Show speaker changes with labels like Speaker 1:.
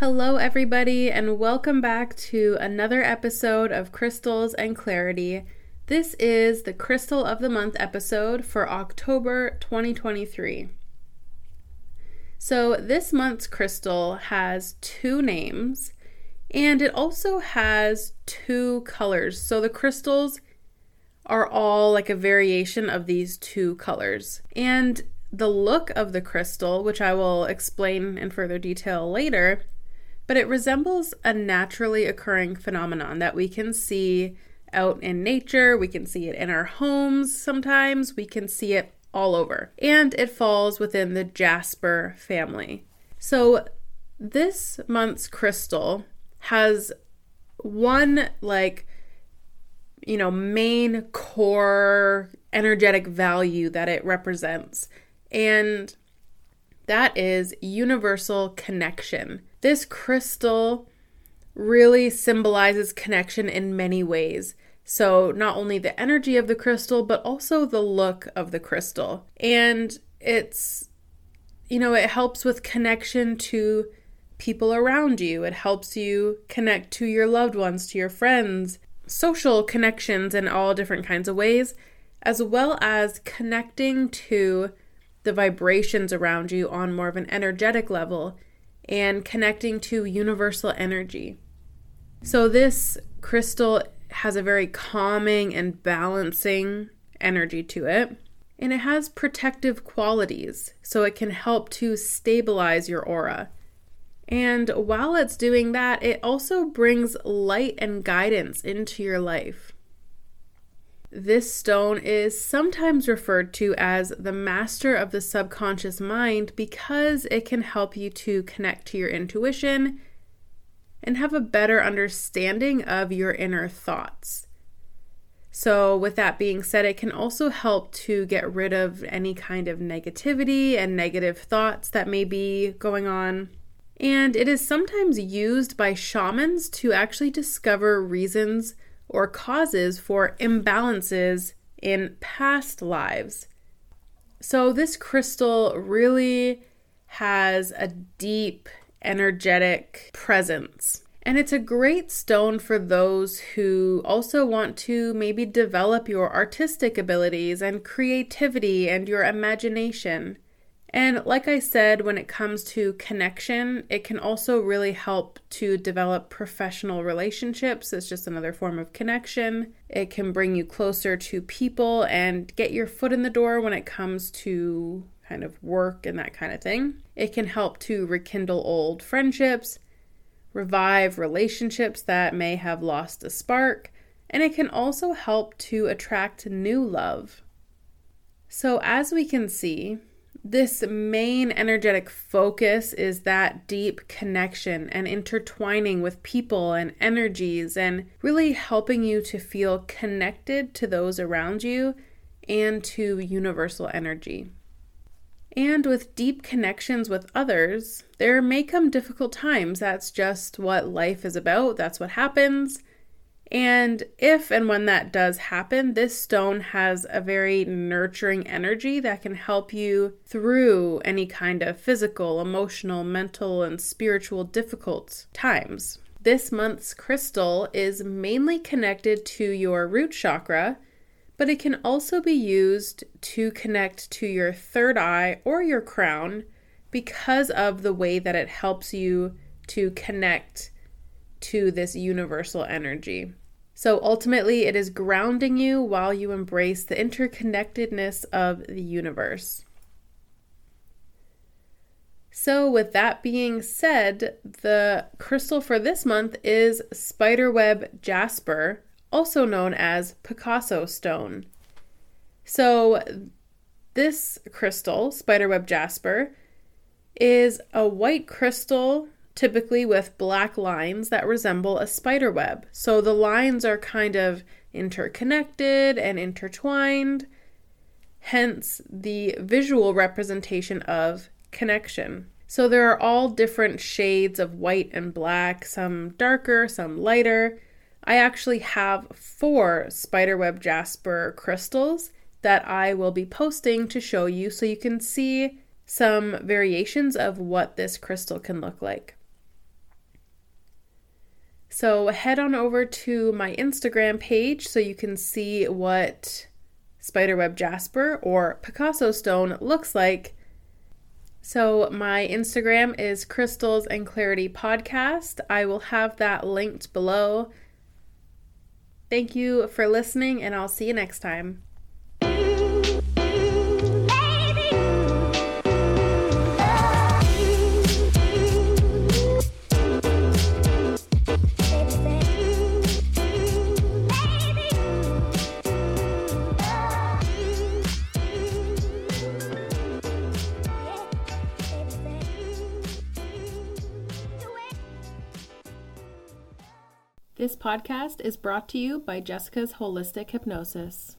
Speaker 1: Hello, everybody, and welcome back to another episode of Crystals and Clarity. This is the Crystal of the Month episode for October 2023. So, this month's crystal has two names and it also has two colors. So, the crystals are all like a variation of these two colors. And the look of the crystal, which I will explain in further detail later, but it resembles a naturally occurring phenomenon that we can see out in nature, we can see it in our homes sometimes, we can see it all over. And it falls within the jasper family. So this month's crystal has one like you know main core energetic value that it represents and that is universal connection this crystal really symbolizes connection in many ways. So, not only the energy of the crystal, but also the look of the crystal. And it's, you know, it helps with connection to people around you. It helps you connect to your loved ones, to your friends, social connections in all different kinds of ways, as well as connecting to the vibrations around you on more of an energetic level and connecting to universal energy. So, this crystal has a very calming and balancing energy to it, and it has protective qualities, so it can help to stabilize your aura. And while it's doing that, it also brings light and guidance into your life. This stone is sometimes referred to as the master of the subconscious mind because it can help you to connect to your intuition and have a better understanding of your inner thoughts. So, with that being said, it can also help to get rid of any kind of negativity and negative thoughts that may be going on. And it is sometimes used by shamans to actually discover reasons or causes for imbalances in past lives. So, this crystal really has a deep energetic presence. And it's a great stone for those who also want to maybe develop your artistic abilities and creativity and your imagination. And like I said, when it comes to connection, it can also really help to develop professional relationships. It's just another form of connection. It can bring you closer to people and get your foot in the door when it comes to kind of work and that kind of thing. It can help to rekindle old friendships, revive relationships that may have lost a spark, and it can also help to attract new love. So, as we can see, this main energetic focus is that deep connection and intertwining with people and energies, and really helping you to feel connected to those around you and to universal energy. And with deep connections with others, there may come difficult times. That's just what life is about, that's what happens. And if and when that does happen, this stone has a very nurturing energy that can help you through any kind of physical, emotional, mental, and spiritual difficult times. This month's crystal is mainly connected to your root chakra, but it can also be used to connect to your third eye or your crown because of the way that it helps you to connect to this universal energy. So ultimately, it is grounding you while you embrace the interconnectedness of the universe. So, with that being said, the crystal for this month is spiderweb jasper, also known as Picasso stone. So, this crystal, spiderweb jasper, is a white crystal typically with black lines that resemble a spider web. So the lines are kind of interconnected and intertwined, hence the visual representation of connection. So there are all different shades of white and black, some darker, some lighter. I actually have four spiderweb jasper crystals that I will be posting to show you so you can see some variations of what this crystal can look like. So head on over to my Instagram page so you can see what spiderweb jasper or Picasso stone looks like. So my Instagram is Crystals and Clarity Podcast. I will have that linked below. Thank you for listening, and I'll see you next time. This podcast is brought to you by Jessica's Holistic Hypnosis.